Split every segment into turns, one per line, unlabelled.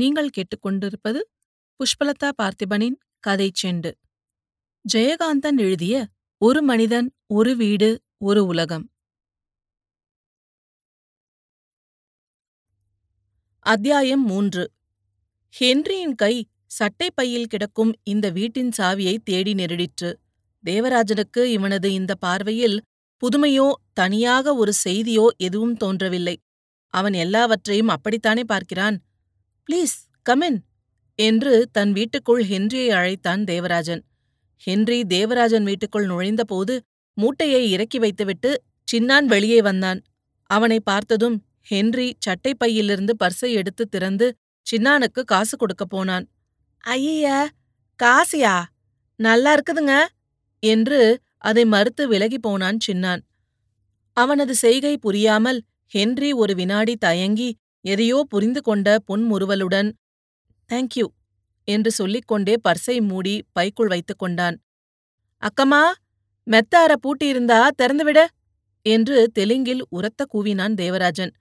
நீங்கள் கேட்டுக்கொண்டிருப்பது புஷ்பலதா பார்த்திபனின் கதை செண்டு. ஜெயகாந்தன் எழுதிய ஒரு மனிதன் ஒரு வீடு ஒரு உலகம் அத்தியாயம் மூன்று. ஹென்ரியின் கை சட்டை பையில் கிடக்கும் இந்த வீட்டின் சாவியை தேடி நெருடிற்று. தேவராஜனுக்கு இவனது இந்த பார்வையில் புதுமையோ தனியாக ஒரு செய்தியோ எதுவும் தோன்றவில்லை. அவன் எல்லாவற்றையும் அப்படித்தானே பார்க்கிறான்? ப்ளீஸ் கமின் என்று தன் வீட்டுக்குள் ஹென்ரியை அழைத்தான் தேவராஜன். ஹென்றி தேவராஜன் வீட்டுக்குள் நுழைந்தபோது மூட்டையை இறக்கி வைத்துவிட்டு சின்னான் வெளியே வந்தான். அவனை பார்த்ததும் ஹென்றி சட்டை பையிலிருந்து பர்ஸை எடுத்து திறந்து சின்னானுக்கு காசு கொடுக்கப் போனான். ஐய காசியா? நல்லா இருக்குதுங்க! என்று அதை மறுத்து விலகி போனான் சின்னான். அவனது செய்கை புரியாமல் ஹென்றி ஒரு வினாடி தயங்கி எதையோ புரிந்து கொண்ட பொன்முறுவலுடன் தேங்க்யூ என்று சொல்லிக்கொண்டே பர்சை மூடி பைக்குள் வைத்துக் கொண்டான். அக்கம்மா மெத்த அற பூட்டியிருந்தா திறந்துவிட என்று தெலுங்கில் உரத்த கூவினான் தேவராஜன்.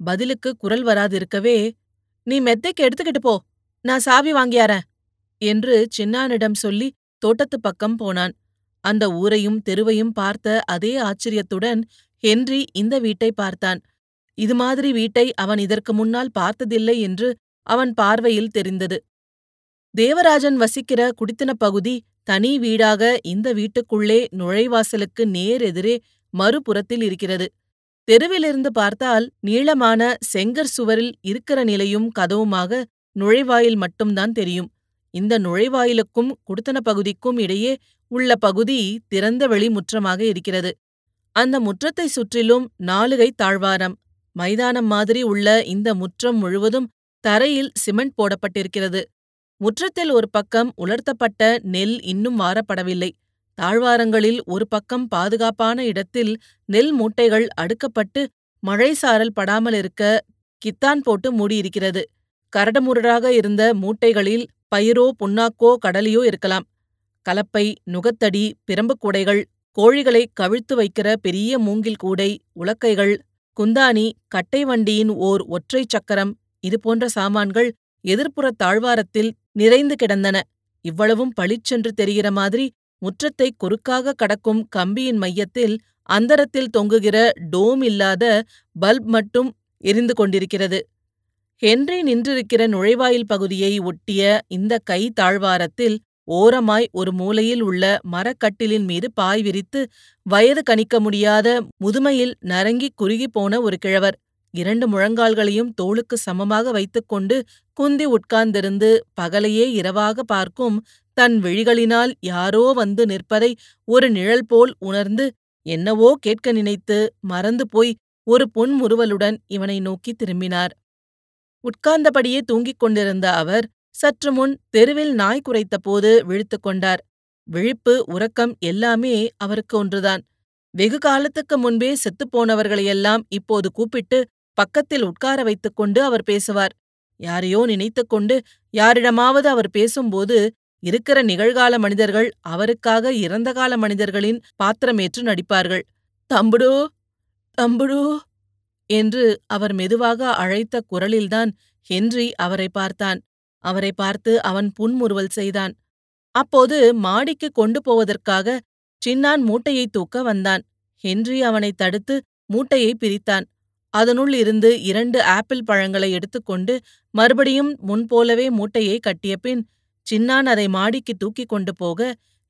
பதிலுக்கு குரல் வராதிருக்கவே நீ மெத்தைக்கு எடுத்துக்கிட்டு போ நான் சாவி வாங்கியாரேன் என்று சின்னானிடம் சொல்லி தோட்டத்துப் பக்கம் போனான். அந்த ஊரையும் தெருவையும் பார்த்த அதே ஆச்சரியத்துடன் ஹென்றி இந்த வீட்டை பார்த்தான். இது மாதிரி வீட்டை அவன் இதற்கு முன்னால் பார்த்ததில்லை என்று அவன் பார்வையில் தெரிந்தது. தேவராஜன் வசிக்கிற குடித்தனப் பகுதி தனி வீடாக இந்த வீட்டுக்குள்ளே நுழைவாசலுக்கு நேர் எதிரே மறுபுறத்தில் இருக்கிறது. தெருவிலிருந்து பார்த்தால் நீளமான செங்கற் சுவரில் இருக்கிற நிலையும் கதவுமாக நுழைவாயில் மட்டும்தான் தெரியும். இந்த நுழைவாயிலுக்கும் குடித்தன பகுதிக்கும் இடையே உள்ள பகுதி திறந்த வெளி முற்றமாக இருக்கிறது. அந்த முற்றத்தை சுற்றிலும் நாலுகை தாழ்வாரம். மைதானம் மாதிரி உள்ள இந்த முற்றம் முழுவதும் தரையில் சிமெண்ட் போடப்பட்டிருக்கிறது. முற்றத்தில் ஒரு பக்கம் உலர்த்தப்பட்ட நெல் இன்னும் வாரப்படவில்லை. தாழ்வாரங்களில் ஒரு பக்கம் பாதுகாப்பான இடத்தில் நெல் மூட்டைகள் அடுக்கப்பட்டு மழை சாரல் படாமலிருக்க கித்தான் போட்டு மூடியிருக்கிறது. கரடுமுரடாக இருந்த மூட்டைகளில் பயிரோ புண்ணாக்கோ கடலையோ இருக்கலாம். கலப்பை நுகத்தடி பிரம்புக்கூடைகள் கோழிகளை கவிழ்த்து வைக்கிற பெரிய மூங்கில் கூடை உலக்கைகள் குந்தானி கட்டை வண்டியின் ஓர் ஒற்றைச் சக்கரம் இதுபோன்ற சாமான்கள் எதிர்ப்புறத் தாழ்வாரத்தில் நிறைந்து கிடந்தன. இவ்வளவும் பளிச்சென்று தெரிகிற மாதிரி முற்றத்தை குறுக்காக கடக்கும் கம்பியின் மையத்தில் அந்தரத்தில் தொங்குகிற டோம் இல்லாத பல்ப் மட்டும் எரிந்து கொண்டிருக்கிறது. ஹென்றி நின்றிருக்கிற நுழைவாயில் பகுதியை ஒட்டிய இந்த கை தாழ்வாரத்தில் ஓரமாய் ஒரு மூலையில் உள்ள மரக்கட்டிலின் மீது பாய் விரித்து வயது கணிக்க முடியாத முதுமையில் நரங்கி குறுகிப் போன ஒரு கிழவர். இரண்டு முழங்கால்களையும் தோளுக்கு சமமாக வைத்துக்கொண்டு குந்தி உட்கார்ந்திருந்து பகலையே இரவாக பார்க்கும் தன் விழிகளினால் யாரோ வந்து நிற்பதை ஒரு நிழல் போல் உணர்ந்து என்னவோ கேட்க நினைத்து மறந்து போய் ஒரு பொன்முறுவலுடன் இவனை நோக்கி திரும்பினார். உட்கார்ந்தபடியே தூங்கிக் கொண்டிருந்த அவர் சற்று முன் தெருவில் நாய் குரைத்தபோது விழித்து கொண்டார். விழிப்பு உறக்கம் எல்லாமே அவருக்கு ஒன்றுதான். வெகு காலத்துக்கு முன்பே செத்துப்போனவர்களையெல்லாம் இப்போது கூப்பிட்டு பக்கத்தில் உட்கார வைத்துக் கொண்டு அவர் பேசுவார். யாரையோ நினைத்துக்கொண்டு யாரிடமாவது அவர் பேசும்போது இருக்கிற நிகழ்கால மனிதர்கள் அவருக்காக இறந்த கால மனிதர்களின் பாத்திரமேற்று நடிப்பார்கள். தம்புடோ தம்புடோ என்று அவர் மெதுவாக அழைத்த குரலில்தான் ஹென்றி அவரை பார்த்தான். அவரை பார்த்து அவன் புன்முறுவல் செய்தான். அப்போது மாடிக்கு கொண்டு போவதற்காக சின்னான் மூட்டையை தூக்க வந்தான். ஹென்றி அவனை தடுத்து மூட்டையை பிரித்தான். அதனுள் இருந்து இரண்டு ஆப்பிள் பழங்களை எடுத்துக்கொண்டு மறுபடியும் முன்போலவே மூட்டையை கட்டிய பின் சின்னான் அதை மாடிக்கு தூக்கிக் கொண்டு போக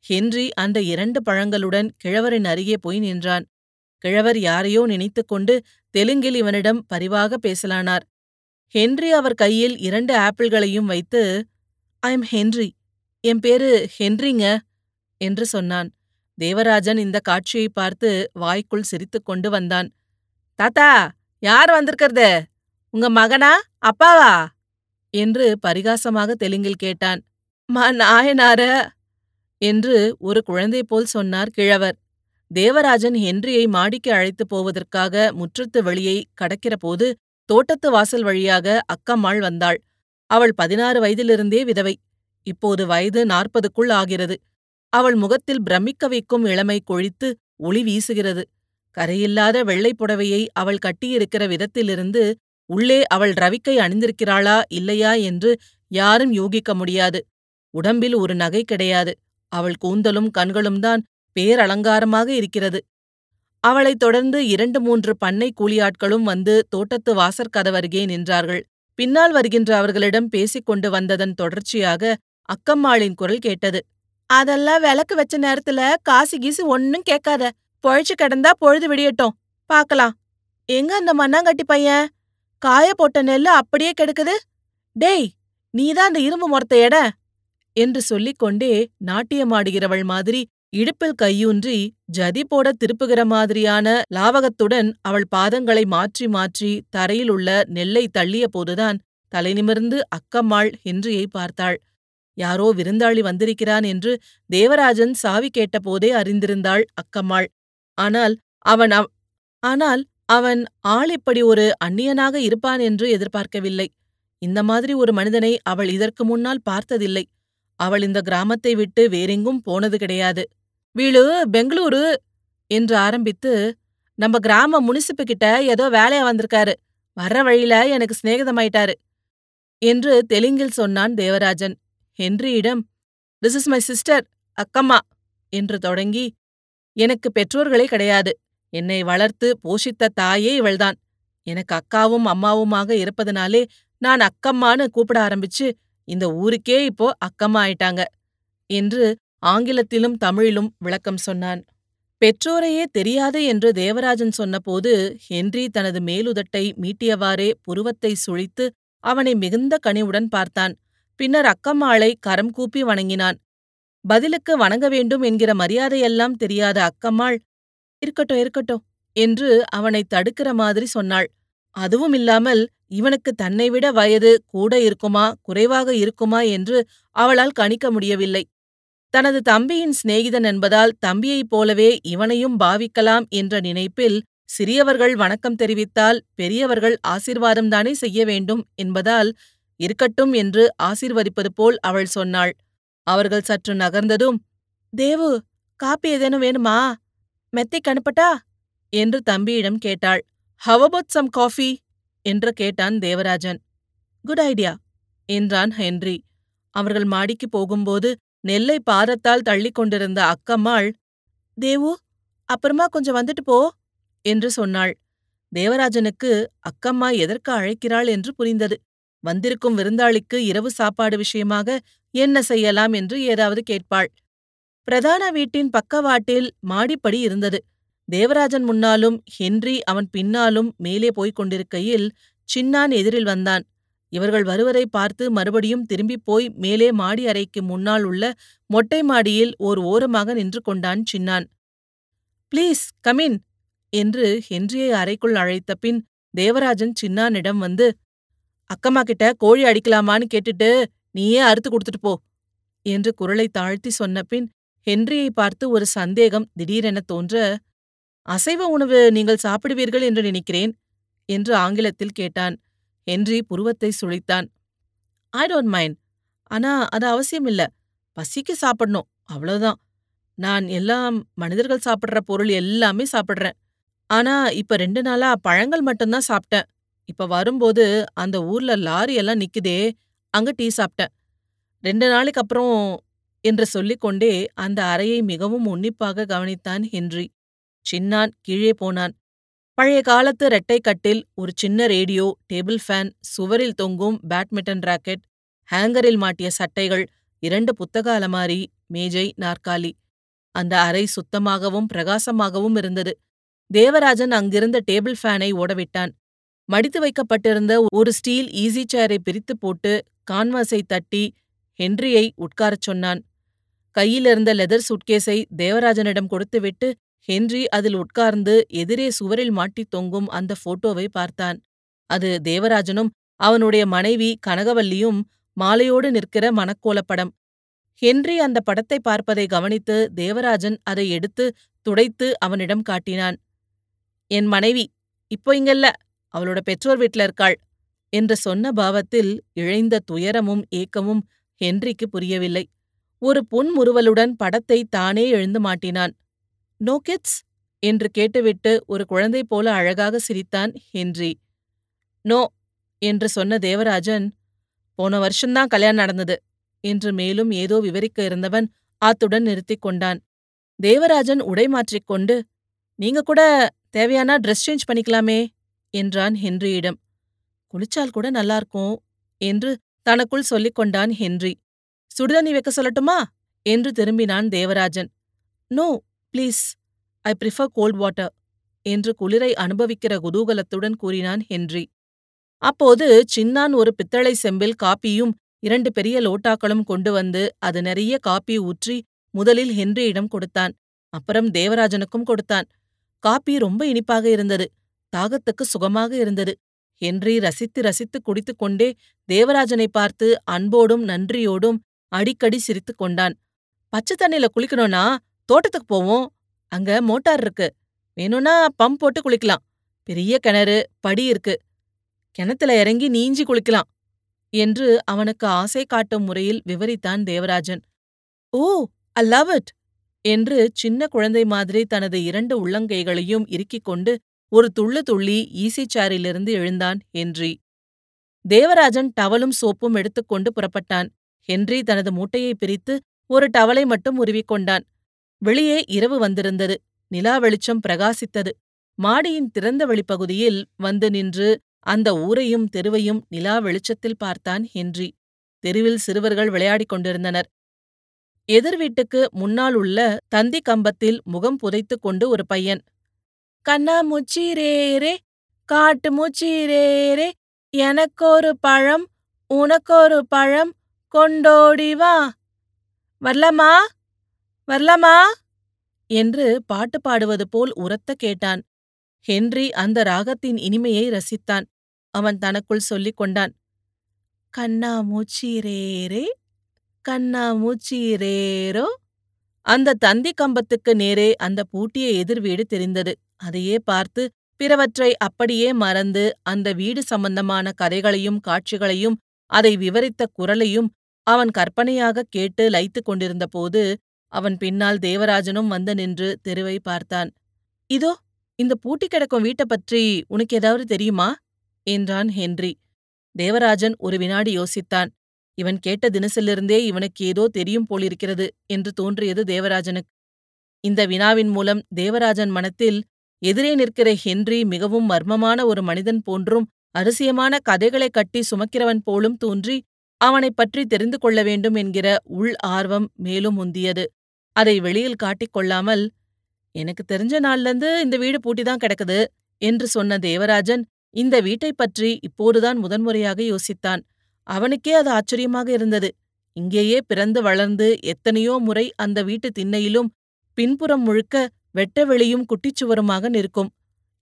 ஹென்றி அந்த இரண்டு பழங்களுடன் கிழவரின் அருகே போய் நின்றான். கிழவர் யாரையோ நினைத்துக்கொண்டு தெலுங்கில் இவனிடம் பரிவாக பேசலானார். ஹென்றி அவர் கையில் இரண்டு ஆப்பிள்களையும் வைத்து ஐ எம் ஹென்றி என் பேரு ஹென்றிங்க என்று சொன்னான். தேவராஜன் இந்த காட்சியை பார்த்து வாய்க்குள் சிரித்துக்கொண்டு வந்தான். தாத்தா யார் வந்திருக்கிறது? உங்க மகனா? அப்பாவா? என்று பரிகாசமாக தெலுங்கில் கேட்டான். மா நாயனார என்று ஒரு குழந்தை போல் சொன்னார் கிழவர். தேவராஜன் ஹென்ரியை மாடிக்கு அழைத்துப் போவதற்காக முற்றத்து வெளியை கடக்கிறபோது தோட்டத்து வாசல் வழியாக அக்கம்மாள் வந்தாள். அவள் பதினாறு வயதிலிருந்தே விதவை. இப்போது வயது நாற்பதுக்குள் ஆகிறது. அவள் முகத்தில் பிரமிக்க வைக்கும் இளமை கொழித்து ஒளி வீசுகிறது. கரையில்லாத வெள்ளைப் புடவையை அவள் கட்டியிருக்கிற விதத்திலிருந்து உள்ளே அவள் ரவிக்கை அணிந்திருக்கிறாளா இல்லையா என்று யாரும் யூகிக்க முடியாது. உடம்பில் ஒரு நகை கிடையாது. அவள் கூந்தலும் கண்களும் தான் பேரலங்காரமாக இருக்கிறது. அவளைத் தொடர்ந்து இரண்டு மூன்று பண்ணை கூலியாட்களும் வந்து தோட்டத்து வாசற்கதவருகே நின்றார்கள். பின்னால் வருகின்ற அவர்களிடம் பேசிக் கொண்டு வந்ததன் தொடர்ச்சியாக அக்கம்மாளின் குரல் கேட்டது. அதெல்லாம் விளக்கு வச்ச நேரத்துல காசு கீசு ஒன்னும் கேட்காத. பொழைச்சு கிடந்தா பொழுது விடியட்டும். பாக்கலாம். எங்க அந்த மண்ணாங்கட்டி பையன்? காய போட்ட நெல்லு அப்படியே கெடுக்குது? டேய் நீதான் அந்த இரும்பு முறத்த எட. என்று சொல்லிக்கொண்டே நாட்டியமாடுகிறவள் மாதிரி இடுப்பில் கையூன்றி ஜதி போட திருப்புகிற மாதிரியான லாவகத்துடன் அவள் பாதங்களை மாற்றி மாற்றி தரையில் உள்ள நெல்லை தள்ளிய போதுதான் தலை நிமிர்ந்து அக்கம்மாள் ஹென்றியை பார்த்தாள். யாரோ விருந்தாளி வந்திருக்கிறான் என்று தேவராஜன் சாவி கேட்டபோதே அறிந்திருந்தாள் அக்கம்மாள். ஆனால் அவன் அவ் ஆனால் அவன் ஆள் இப்படி ஒரு அந்நியனாக இருப்பான் என்று எதிர்பார்க்கவில்லை. இந்த மாதிரி ஒரு மனிதனை அவள் இதற்கு முன்னால் பார்த்ததில்லை. அவள் இந்த கிராமத்தை விட்டு வேறெங்கும் போனது கிடையாது. வீளு பெங்களூரு என்று ஆரம்பித்து நம்ம கிராம முனிசிப்பு கிட்ட ஏதோ வேலையா வந்திருக்காரு. வர்ற வழியில எனக்கு சிநேகிதமாயிட்டாரு என்று தெலுங்கில் சொன்னான் Devarajan. ஹென்ரியிடம் this is my sister Akkamma என்று தொடங்கி எனக்கு பெற்றோர்களே கிடையாது. என்னை வளர்த்து போஷித்த தாயே இவள்தான். எனக்கு அக்காவும் அம்மாவுமாக இருப்பதனாலே நான் அக்கம்மான்னு கூப்பிட ஆரம்பிச்சு இந்த ஊருக்கே இப்போ அக்கம்மா ஆயிட்டாங்க என்று ஆங்கிலத்திலும் தமிழிலும் விளக்கம் சொன்னான். பெற்றோரையே தெரியாது என்று தேவராஜன் சொன்னபோது ஹென்றி தனது மேலுதட்டை மீட்டியவாறே புருவத்தை சுழித்து அவனை மிகுந்த கனிவுடன் பார்த்தான். பின்னர் அக்கம்மாளை கரம் கூப்பி வணங்கினான். பதிலுக்கு வணங்க வேண்டும் என்கிற மரியாதையெல்லாம் தெரியாத அக்கம்மாள் இருக்கட்டும் இருக்கட்டும் என்று அவனை தடுக்கிற மாதிரி சொன்னாள். அதுவும் இல்லாமல் இவனுக்கு தன்னைவிட வயது கூட இருக்குமா குறைவாக இருக்குமா என்று அவளால் கணிக்க முடியவில்லை. தனது தம்பியின் சிநேகிதன் என்பதால் தம்பியைப் போலவே இவனையும் பாவிக்கலாம் என்ற நினைப்பில் சிறியவர்கள் வணக்கம் தெரிவித்தால் பெரியவர்கள் ஆசிர்வாதம்தானே செய்ய வேண்டும் என்பதால் இருக்கட்டும் என்று ஆசீர்வதிப்பது போல் அவள் சொன்னாள். அவர்கள் சற்று நகர்ந்ததும் தேவு காப்பி ஏதேனும் வேணுமா? மெத்தைக்கு அனுப்பட்டா? என்று தம்பியிடம் கேட்டாள். ஹவ் சம் காஃபி என்று கேட்டான் தேவராஜன். குட் ஐடியா என்றான் ஹென்றி. அவர்கள் மாடிக்கு போகும்போது நெல்லை பாரத்தால் தள்ளிக் கொண்டிருந்த அக்கம்மாள் தேவு அப்புறமா கொஞ்சம் வந்துட்டு போ என்று சொன்னாள். தேவராஜனுக்கு அக்கம்மா எதற்கு அழைக்கிறாள் என்று புரிந்தது. வந்திருக்கும் விருந்தாளிக்கு இரவு சாப்பாடு விஷயமாக என்ன செய்யலாம் என்று ஏதாவது கேட்பாள். பிரதான வீட்டின் பக்கவாட்டில் மாடிப்படி இருந்தது. தேவராஜன் முன்னாலும் ஹென்றி அவன் பின்னாலும் மேலே போய்க் கொண்டிருக்கையில் சின்னான் எதிரில் வந்தான். இவர்கள் வருவதை பார்த்து மறுபடியும் திரும்பிப் போய் மேலே மாடி அறைக்கு முன்னால் உள்ள மொட்டை மாடியில் ஓர் ஓரமாக நின்று கொண்டான் சின்னான். ப்ளீஸ் கமின் என்று ஹென்ரியை அறைக்குள் அழைத்த பின் தேவராஜன் சின்னானிடம் வந்து அக்கம்மா கிட்ட கோழி அடிக்கலாமான்னு கேட்டுட்டு நீயே அறுத்து கொடுத்துட்டு போ என்று குரலை தாழ்த்தி சொன்ன பின் ஹென்ரியை பார்த்து ஒரு சந்தேகம் திடீரென தோன்ற அசைவ உணவு நீங்கள் சாப்பிடுவீர்கள் என்று நினைக்கிறேன் என்று ஆங்கிலத்தில் கேட்டான். ஹென்றி புருவத்தை சுழித்தான். ஐ டோன்ட் மைண்ட் ஆனா அது அவசியம் இல்ல பசிக்கு சாப்பிடணும். அவ்வளவுதான். நான் எல்லாம் மனிதர்கள் சாப்பிடுற பொருள் எல்லாமே சாப்பிடுறேன். ஆனா இப்ப ரெண்டு நாளா பழங்கள் மட்டும்தான் சாப்பிட்டேன். இப்ப வரும்போது அந்த ஊர்ல லாரி எல்லாம் நிக்குதே அங்க டீ சாப்பிட்டேன். ரெண்டு நாளைக்கு அப்புறம் என்று சொல்லிக்கொண்டே அந்த அறையை மிகவும் உன்னிப்பாக கவனித்தான் ஹென்றி. சின்னான் கீழே போனான். பழைய காலத்து ரெட்டை கட்டில் ஒரு சின்ன ரேடியோ டேபிள் ஃபேன் சுவரில் தொங்கும் பேட்மிண்டன் ராக்கெட் ஹேங்கரில் மாட்டிய சட்டைகள் இரண்டு புத்தக அலமாரி மேஜை நாற்காலி. அந்த அறை சுத்தமாகவும் பிரகாசமாகவும் இருந்தது. தேவராஜன் அங்கிருந்த டேபிள் ஃபேனை ஓடவிட்டான். மடித்து வைக்கப்பட்டிருந்த ஒரு ஸ்டீல் ஈஸி சேரை பிரித்து போட்டு கான்வாஸை தட்டி ஹென்ரியை உட்காரச் சொன்னான். கையிலிருந்த லெதர் சுட்கேஸை தேவராஜனிடம் கொடுத்துவிட்டு ஹென்றி அதில் உட்கார்ந்து எதிரே சுவரில் மாட்டித் தொங்கும் அந்த போட்டோவை பார்த்தான். அது தேவராஜனும் அவனுடைய மனைவி கனகவல்லியும் மாலையோடு நிற்கிற மனக்கோலப்படம் ஹென்றி அந்த படத்தை பார்ப்பதை கவனித்து தேவராஜன் அதை எடுத்து துடைத்து அவனிடம் காட்டினான். என் மனைவி இப்போ இங்கல்ல அவளோட பெற்றோர் வீட்ல இருக்காள் என்று சொன்ன பாவத்தில் இழைந்த துயரமும் ஏக்கமும் ஹென்றிக்கு புரியவில்லை. ஒரு புன்முறுவலுடன் படத்தை தானே எழுந்து மாட்டினான். நோ கிட்ஸ் என்று கேட்டுவிட்டு ஒரு குழந்தை போல அழகாக சிரித்தான் ஹென்றி. நோ என்று சொன்ன தேவராஜன் போன வருஷம்தான் கல்யாணம் நடந்தது என்று மேலும் ஏதோ விவரிக்க இருந்தவன் ஆத்துடன் நிறுத்திக் கொண்டான். தேவராஜன் உடை மாற்றிக்கொண்டு நீங்க கூட தேவையானா ட்ரெஸ் சேஞ்ச் பண்ணிக்கலாமே என்றான் ஹென்ரியிடம் குளிச்சால் கூட நல்லா இருக்கும் என்று தனக்குள் சொல்லிக் கொண்டான் ஹென்றி. சுடுதண்ணி வைக்க சொல்லட்டுமா? என்று திரும்பினான் Devarajan. No please I prefer cold water என்று குளிரை அனுபவிக்கிற குதூகலத்துடன் கூறினான் ஹென்றி. அப்போது சின்னான் ஒரு பித்தளை செம்பில் காப்பியும் இரண்டு பெரிய லோட்டாக்களும் கொண்டு வந்து அது நிறைய காப்பி ஊற்றி முதலில் ஹென்ரியிடம் கொடுத்தான். அப்புறம் தேவராஜனுக்கும் கொடுத்தான். காப்பி ரொம்ப இனிப்பாக இருந்தது தாகத்துக்கு சுகமாக இருந்தது. ஹென்றி ரசித்து ரசித்து குடித்துக் கொண்டே தேவராஜனை பார்த்து அன்போடும் நன்றியோடும் அடிக்கடி சிரித்துக் கொண்டான். பச்சை தண்ணில குளிக்கணும்னா தோட்டத்துக்கு போவோம். அங்க மோட்டார் இருக்கு. வேணும்னா பம்ப் போட்டு குளிக்கலாம். பெரிய கிணறு படி இருக்கு. கிணத்துல இறங்கி நீஞ்சி குளிக்கலாம் என்று அவனுக்கு ஆசை காட்டும் முறையில் விவரித்தான் Devarajan. Oh I love it! என்று சின்ன குழந்தை மாதிரி தனது இரண்டு உள்ளங்கைகளையும் இறுக்கிக் கொண்டு ஒரு துள்ளு துள்ளி ஈசி எழுந்தான் ஹென்றி. தேவராஜன் டவலும் சோப்பும் எடுத்துக்கொண்டு புறப்பட்டான். ஹென்றி தனது மூட்டையை பிரித்து ஒரு டவலை மட்டும் உருவிக்கொண்டான் வெளியே இரவு வந்திருந்தது. நிலா வெளிச்சம் பிரகாசித்தது. மாடியின் திறந்த வெளிப்பகுதியில் வந்து நின்று அந்த ஊரையும் தெருவையும் நிலா வெளிச்சத்தில் பார்த்தான் ஹென்றி. தெருவில் சிறுவர்கள் விளையாடிக் கொண்டிருந்தனர். எதிர் வீட்டுக்கு முன்னால் உள்ள தந்தி கம்பத்தில் முகம் புதைத்துக் கொண்டு ஒரு பையன் கண்ணா முச்சிரேரே காட்டு மூச்சீரேரே எனக்கொரு பழம் உனக்கொரு பழம் கொண்டோடி வா வரலாமா? வரலாமா? என்று பாட்டு பாடுவது போல் உரத்த கேட்டான். ஹென்றி அந்த ராகத்தின் இனிமையை ரசித்தான். அவன் தனக்குள் சொல்லிக் கொண்டான். கண்ணா மூச்சீரேரே கண்ணா மூச்சீரேரோ? அந்த தந்தி கம்பத்துக்கு நேரே அந்த பூட்டிய எதிர் வீடு தெரிந்தது. அதையே பார்த்து பிறவற்றை அப்படியே மறந்து அந்த வீடு சம்பந்தமான கதைகளையும் காட்சிகளையும் அதை விவரித்த குரலையும் அவன் கற்பனையாக கேட்டு லைத்துக் கொண்டிருந்தபோது அவன் பின்னால் தேவராஜனும் வந்து நின்று தெருவை பார்த்தான். இதோ இந்த பூட்டி கிடக்கும் வீட்டை பற்றி உனக்கு ஏதாவது தெரியுமா? என்றான் ஹென்றி. தேவராஜன் ஒரு வினாடி யோசித்தான். இவன் கேட்ட தினசிலிருந்தே இவனுக்கு ஏதோ தெரியும் போலிருக்கிறது என்று தோன்றியது தேவராஜனுக்கு. இந்த வினாவின் மூலம் தேவராஜன் மனத்தில் எதிரே நிற்கிற ஹென்றி மிகவும் மர்மமான ஒரு மனிதன் போன்றும் அரிசியமான கதைகளை கட்டி சுமக்கிறவன் போலும் தோன்றி அவனைப் பற்றி தெரிந்து கொள்ள வேண்டும் என்கிற உள் ஆர்வம் மேலும் உந்தியது. அதை வெளியில் காட்டிக் கொள்ளாமல் எனக்கு தெரிஞ்ச நாள்லேருந்து இந்த வீடு பூட்டிதான் கிடக்குது என்று சொன்ன தேவராஜன் இந்த வீட்டைப் பற்றி இப்போதுதான் முதன்முறையாக யோசித்தான். அவனுக்கே அது ஆச்சரியமாக இருந்தது. இங்கேயே பிறந்து வளர்ந்து எத்தனையோ முறை அந்த வீட்டு திண்ணையிலும் பின்புறம் முழுக்க வெட்ட வெளியும் குட்டிச்சுவருமாக நிற்கும்.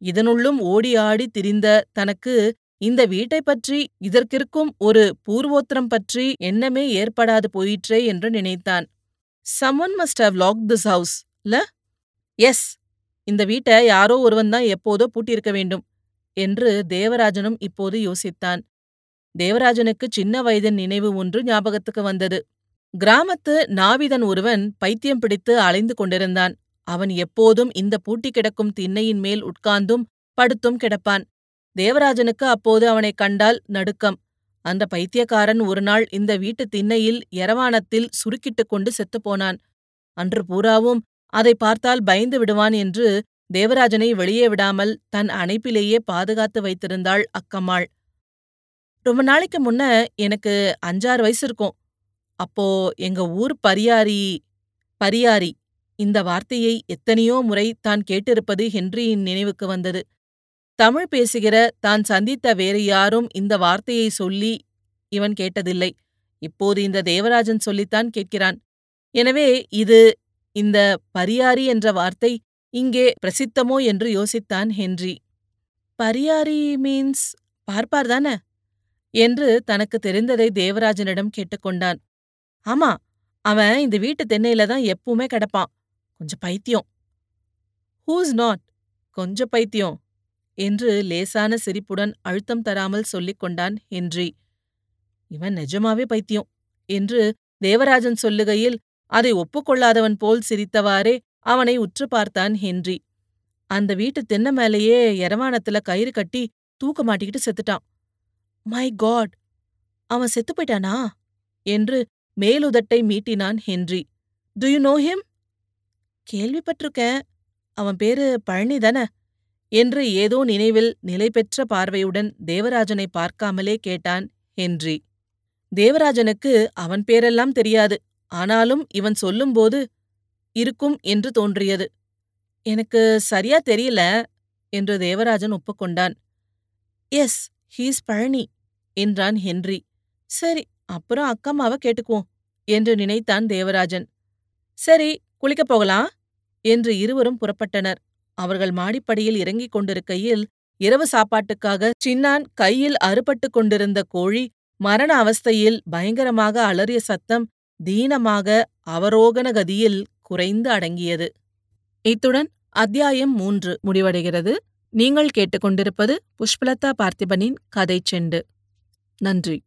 இதனுள்ளும் ஓடி ஆடி திரிந்த தனக்கு இந்த வீட்டைப் பற்றி இதற்கிருக்கும் ஒரு பூர்வோத்திரம் பற்றி எண்ணமே ஏற்படாது போயிற்றே என்று நினைத்தான். Someone must have lock this house ல? எஸ் இந்த வீட்டை யாரோ ஒருவன் தான் எப்போதோ பூட்டியிருக்க வேண்டும் என்று தேவராஜனும் இப்போது யோசித்தான். தேவராஜனுக்கு சின்ன வயதின் நினைவு ஒன்று ஞாபகத்துக்கு வந்தது. கிராமத்து நாவிதன் ஒருவன் பைத்தியம் பிடித்து அலைந்து கொண்டிருந்தான். அவன் எப்போதும் இந்த பூட்டி கிடக்கும் திண்ணையின் மேல் உட்கார்ந்தும் படுத்தும் கிடப்பான். தேவராஜனுக்கு அப்போது அவனைக் கண்டால் நடுக்கம். அந்த பைத்தியக்காரன் ஒருநாள் இந்த வீட்டு திண்ணையில் எரவானத்தில் சுருக்கிட்டுக் கொண்டு செத்துப்போனான் அன்று பூராவும் அதை பார்த்தால் பயந்து விடுவான் என்று தேவராஜனை வெளியே விடாமல் தன் அணைப்பிலேயே பாதுகாத்து வைத்திருந்தாள் அக்கம்மாள். ரொம்ப நாளைக்கு முன்ன எனக்கு அஞ்சாறு வயசு இருக்கும். அப்போ எங்க ஊர் பரியாரி பரியாரி இந்த வார்த்தையை எத்தனையோ முறை தான் கேட்டிருப்பது ஹென்ரியின் நினைவுக்கு வந்தது. தமிழ் பேசுகிற தான் சந்தித்த வேறு யாரும் இந்த வார்த்தையை சொல்லி இவன் கேட்டதில்லை. இப்போது இந்த தேவராஜன் சொல்லித்தான் கேட்கிறான். எனவே இது இந்த பரியாரி என்ற வார்த்தை இங்கே பிரசித்தமோ என்று யோசித்தான் ஹென்றி. பரியாரி மீன்ஸ் பார்ப்பார் தானே? என்று தனக்கு தெரிந்ததை தேவராஜனிடம் கேட்டுக்கொண்டான். ஆமா அவன் இந்த வீட்டு தென்னையில தான் எப்பவுமே கிடப்பான். கொஞ்சம் பைத்தியம். ஹூஸ் நாட் கொஞ்சம் பைத்தியம். என்று லேசான சிரிப்புடன் அழுத்தம் தராமல் சொல்லிக் கொண்டான் ஹென்றி. இவன் நிஜமாவே பைத்தியம் என்று தேவராஜன் சொல்லுகையில் அதை ஒப்புக்கொள்ளாதவன் போல் சிரித்தவாறே அவனை உற்று பார்த்தான் ஹென்றி. அந்த வீட்டு தென்னை மேலேயே எரவானத்துல கயிறு கட்டி தூக்க மாட்டிக்கிட்டு செத்துட்டான். மை காட் அவன் செத்து போயிட்டானா? என்று மேலுதட்டை மீட்டினான் Henry. Do you know him கேள்விப்பட்டிருக்கேன். அவன் பேரு பழனி தான? என்று ஏதோ நினைவில் நிலைபெற்ற பார்வையுடன் தேவராஜனை பார்க்காமலே கேட்டான் ஹென்றி. தேவராஜனுக்கு அவன் பேரெல்லாம் தெரியாது. ஆனாலும் இவன் சொல்லும்போது இருக்கும் என்று தோன்றியது. எனக்கு சரியா தெரியல என்று தேவராஜன் ஒப்புக்கொண்டான். எஸ் ஹீஸ் பழனி என்றான் ஹென்றி. சரி அப்புறம் அக்கம்மாவ கேட்டுக்குவோம் என்று நினைத்தான் தேவராஜன். சரி குளிக்கப் போகலாம் என்று இருவரும் புறப்பட்டனர். அவர்கள் மாடிப்படியில் இறங்கிக் கொண்டிருக்கையில் இரவு சாப்பாட்டுக்காக சின்னான் கையில் அறுபட்டுக் கொண்டிருந்த கோழி மரண அவஸ்தையில் பயங்கரமாக அலறிய சத்தம் தீனமாக அவரோகன கதியில் குறைந்து அடங்கியது. இத்துடன் அத்தியாயம் மூன்று முடிவடைகிறது. நீங்கள் கேட்டுக்கொண்டிருப்பது புஷ்பலதா பார்த்திபனின் கதை செண்டு. நன்றி.